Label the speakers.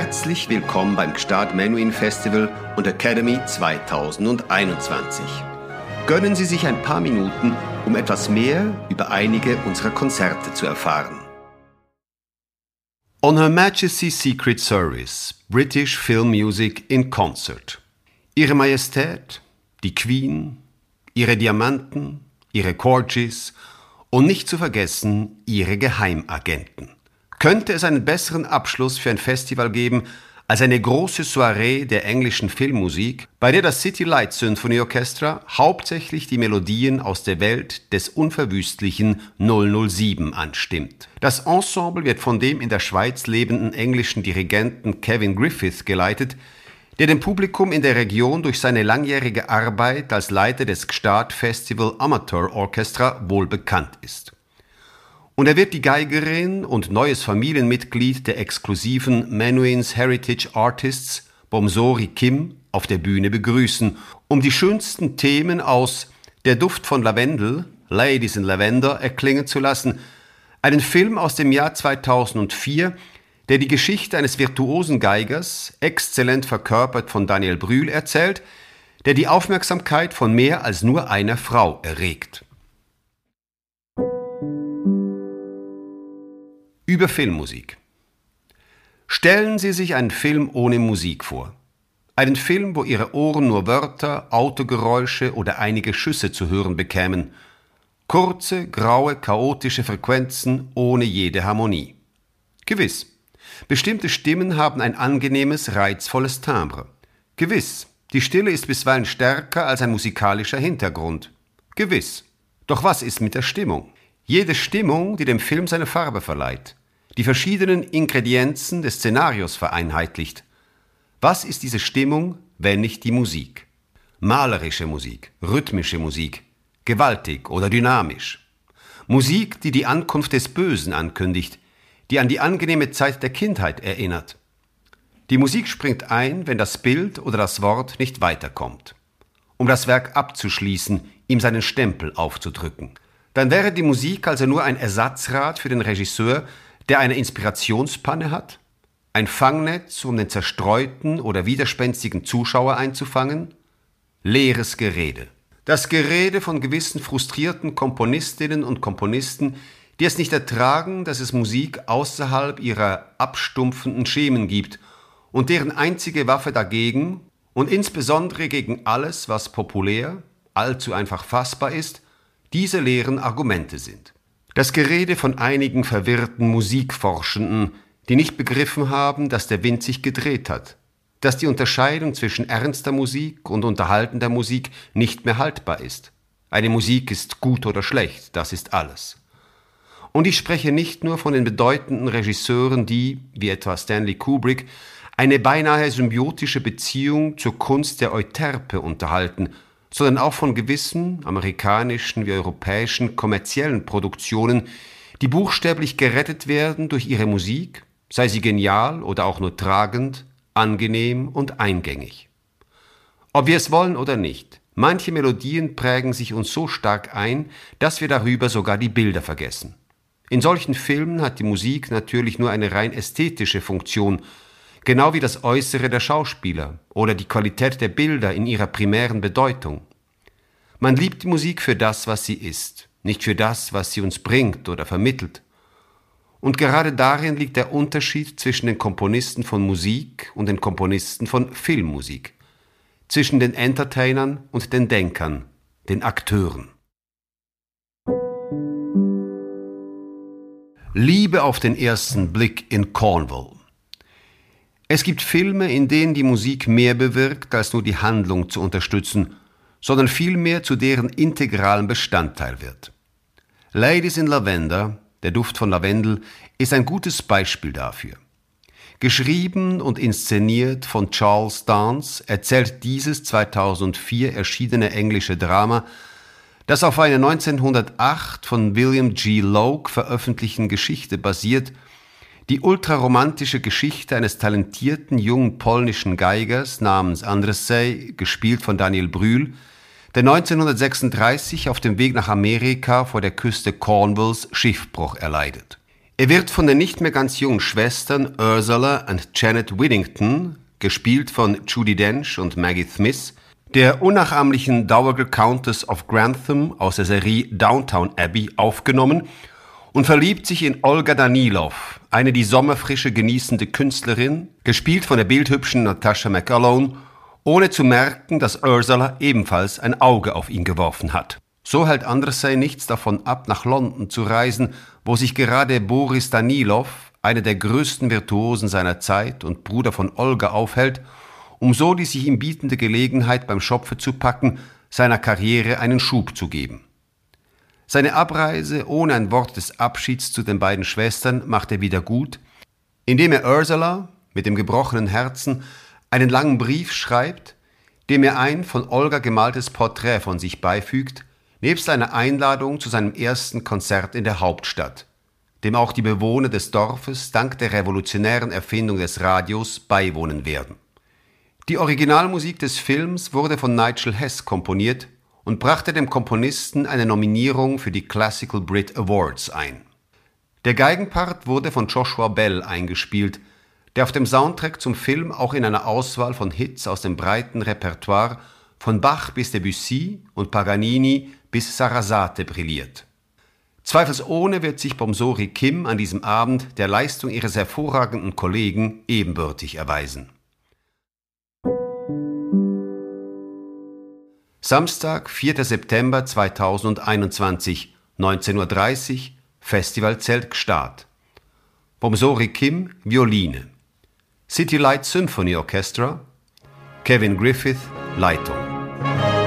Speaker 1: Herzlich willkommen beim Gstaad Menuhin Festival und Academy 2021. Gönnen Sie sich ein paar Minuten, um etwas mehr über einige unserer Konzerte zu erfahren. On Her Majesty's Secret Service, British Film Music in Concert. Ihre Majestät, die Queen, ihre Diamanten, ihre Corgis und nicht zu vergessen ihre Geheimagenten. Könnte es einen besseren Abschluss für ein Festival geben als eine große Soiree der englischen Filmmusik, bei der das City Light Symphony Orchestra hauptsächlich die Melodien aus der Welt des unverwüstlichen 007 anstimmt. Das Ensemble wird von dem in der Schweiz lebenden englischen Dirigenten Kevin Griffith geleitet, der dem Publikum in der Region durch seine langjährige Arbeit als Leiter des Gstaad Festival Amateur Orchestra wohl bekannt ist. Und er wird die Geigerin und neues Familienmitglied der exklusiven Menuhin's Heritage Artists Bomsori Kim auf der Bühne begrüßen, um die schönsten Themen aus Der Duft von Lavendel, Ladies in Lavender, erklingen zu lassen, einen Film aus dem Jahr 2004, der die Geschichte eines virtuosen Geigers, exzellent verkörpert von Daniel Brühl, erzählt, der die Aufmerksamkeit von mehr als nur einer Frau erregt. Über Filmmusik. Stellen Sie sich einen Film ohne Musik vor. Einen Film, wo Ihre Ohren nur Wörter, Autogeräusche oder einige Schüsse zu hören bekämen. Kurze, graue, chaotische Frequenzen ohne jede Harmonie. Gewiss, Bestimmte Stimmen haben ein angenehmes, reizvolles Timbre. Gewiss, die Stille ist bisweilen stärker als ein musikalischer Hintergrund. Gewiss. Doch was ist mit der Stimmung? Jede Stimmung, die dem Film seine Farbe verleiht, die verschiedenen Ingredienzen des Szenarios vereinheitlicht. Was ist diese Stimmung, wenn nicht die Musik? Malerische Musik, rhythmische Musik, gewaltig oder dynamisch. Musik, die die Ankunft des Bösen ankündigt, die an die angenehme Zeit der Kindheit erinnert. Die Musik springt ein, wenn das Bild oder das Wort nicht weiterkommt. Um das Werk abzuschließen, ihm seinen Stempel aufzudrücken. Dann wäre die Musik also nur ein Ersatzrad für den Regisseur, der eine Inspirationspanne hat? Ein Fangnetz, um den zerstreuten oder widerspenstigen Zuschauer einzufangen? Leeres Gerede. Das Gerede von gewissen frustrierten Komponistinnen und Komponisten, die es nicht ertragen, dass es Musik außerhalb ihrer abstumpfenden Schemen gibt und deren einzige Waffe dagegen und insbesondere gegen alles, was populär, allzu einfach fassbar ist, diese leeren Argumente sind. Das Gerede von einigen verwirrten Musikforschenden, die nicht begriffen haben, dass der Wind sich gedreht hat, dass die Unterscheidung zwischen ernster Musik und unterhaltender Musik nicht mehr haltbar ist. Eine Musik ist gut oder schlecht, das ist alles. Und ich spreche nicht nur von den bedeutenden Regisseuren, die, wie etwa Stanley Kubrick, eine beinahe symbiotische Beziehung zur Kunst der Euterpe unterhalten, sondern auch von gewissen amerikanischen wie europäischen kommerziellen Produktionen, die buchstäblich gerettet werden durch ihre Musik, sei sie genial oder auch nur tragend, angenehm und eingängig. Ob wir es wollen oder nicht, manche Melodien prägen sich uns so stark ein, dass wir darüber sogar die Bilder vergessen. In solchen Filmen hat die Musik natürlich nur eine rein ästhetische Funktion, genau wie das Äußere der Schauspieler oder die Qualität der Bilder in ihrer primären Bedeutung. Man liebt die Musik für das, was sie ist, nicht für das, was sie uns bringt oder vermittelt. Und gerade darin liegt der Unterschied zwischen den Komponisten von Musik und den Komponisten von Filmmusik, zwischen den Entertainern und den Denkern, den Akteuren. Liebe auf den ersten Blick in Cornwall. Es gibt Filme, in denen die Musik mehr bewirkt, als nur die Handlung zu unterstützen, sondern vielmehr zu deren integralen Bestandteil wird. Ladies in Lavender, der Duft von Lavendel, ist ein gutes Beispiel dafür. Geschrieben und inszeniert von Charles Dance erzählt dieses 2004 erschienene englische Drama das auf einer 1908 von William G. Logue veröffentlichten Geschichte basiert, die ultraromantische Geschichte eines talentierten jungen polnischen Geigers namens Andrzej, gespielt von Daniel Brühl, der 1936 auf dem Weg nach Amerika vor der Küste Cornwalls Schiffbruch erleidet. Er wird von den nicht mehr ganz jungen Schwestern Ursula und Janet Whittington, gespielt von Judy Dench und Maggie Smith, der unnachahmlichen Dowager Countess of Grantham aus der Serie Downtown Abbey aufgenommen und verliebt sich in Olga Danilov, eine die Sommerfrische genießende Künstlerin, gespielt von der bildhübschen Natasha McAlone, ohne zu merken, dass Ursula ebenfalls ein Auge auf ihn geworfen hat. So hält Andrzej nichts davon ab, nach London zu reisen, wo sich gerade Boris Danilov, einer der größten Virtuosen seiner Zeit und Bruder von Olga, aufhält, um so die sich ihm bietende Gelegenheit beim Schopfe zu packen, seiner Karriere einen Schub zu geben. Seine Abreise ohne ein Wort des Abschieds zu den beiden Schwestern macht er wieder gut, indem er Ursula mit dem gebrochenen Herzen einen langen Brief schreibt, dem er ein von Olga gemaltes Porträt von sich beifügt, nebst einer Einladung zu seinem ersten Konzert in der Hauptstadt, dem auch die Bewohner des Dorfes dank der revolutionären Erfindung des Radios beiwohnen werden. Die Originalmusik des Films wurde von Nigel Hess komponiert und brachte dem Komponisten eine Nominierung für die Classical Brit Awards ein. Der Geigenpart wurde von Joshua Bell eingespielt, der auf dem Soundtrack zum Film auch in einer Auswahl von Hits aus dem breiten Repertoire von Bach bis Debussy und Paganini bis Sarasate brilliert. Zweifelsohne wird sich Bomsori Kim an diesem Abend der Leistung ihres hervorragenden Kollegen ebenbürtig erweisen. Samstag, 4. September 2021, 19.30 Uhr, Festivalzelt Gstaad. Bomsori Kim, Violine. City Light Symphony Orchestra, Kevin Griffith, Leitung.